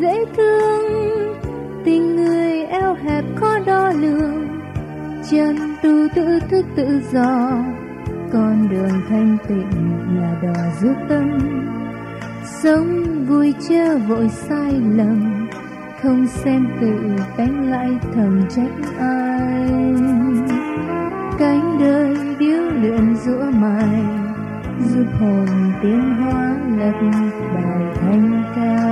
dễ thương. Tình người eo hẹp khó đo lường, chân tu tự thức tự do. Con đường thanh tịnh là đò giúp tâm. Sống vui chưa vội sai lầm, không xem tự đánh lại thầm trách ai. Cánh đời điếu luyện rũa mài, giúp hồn tiến hóa lập bài thanh cao.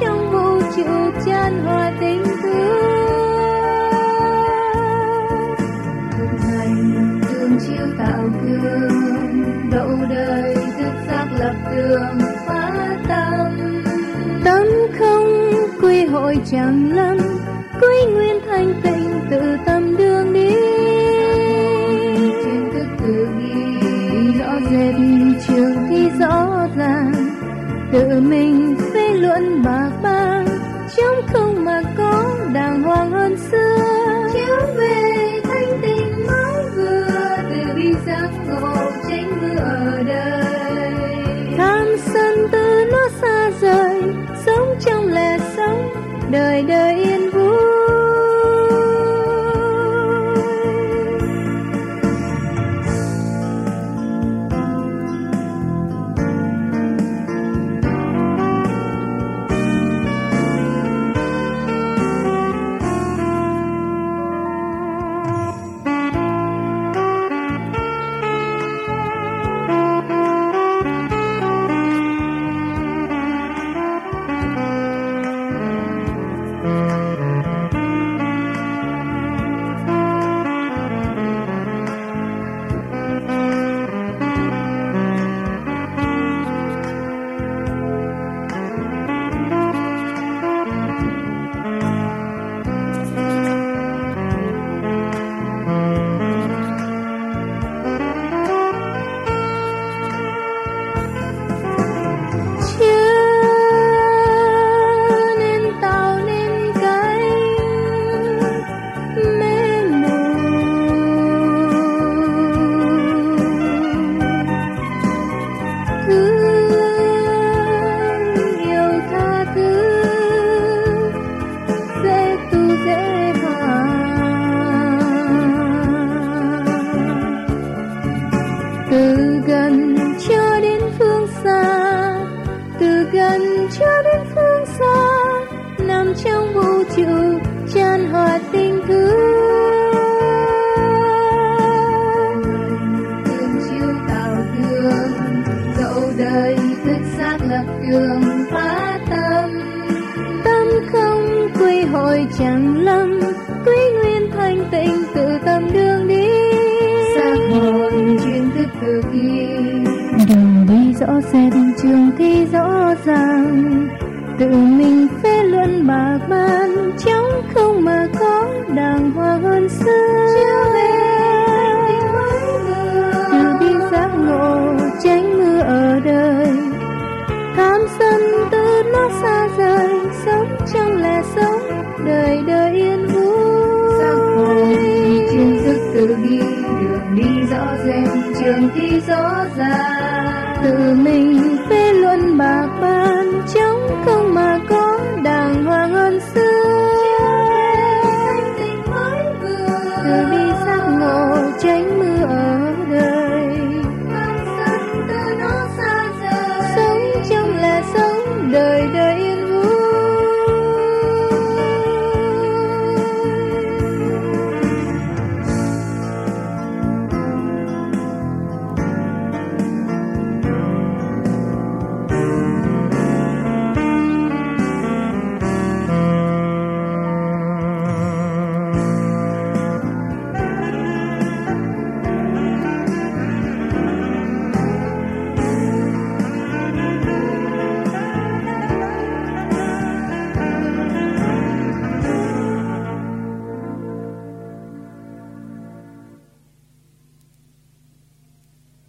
Trong vũ trụ chan hòa tình thương thực hành thương chiếu tạo gương, đậu đời thức giác lập đường phá tâm. Tâm không quy hội chẳng lâm, quy nguyên thanh tịnh tự tâm đường đi. Dệt trường thi rõ ràng, tự mình bạc bang trong không mà có đàng hoàng hơn xưa. Chiếu về thanh tịnh mới vừa từ bi giác ngộ tránh mưa ở đời. Tham sân từ nó xa rời sống trong lẽ sống đời đời trụ chân hòa tình thương thương chiếu tạo đường dẫu đời thức xác lập cường phá tâm. Tâm không quy hội chẳng lâm, quy nguyên thanh tịnh tự tâm đường đi. Xác hồn chuyên thức tự kỳ đường đi rõ ràng, trường thi rõ ràng, tự mình đường đi rõ ràng, trường đi rõ ràng. Từ mình phê luôn bà ban chống không mà có đàng hoàng hơn xưa. Từ bi giác ngộ, tránh mưa ở đời. Sống trong là sống đời đời.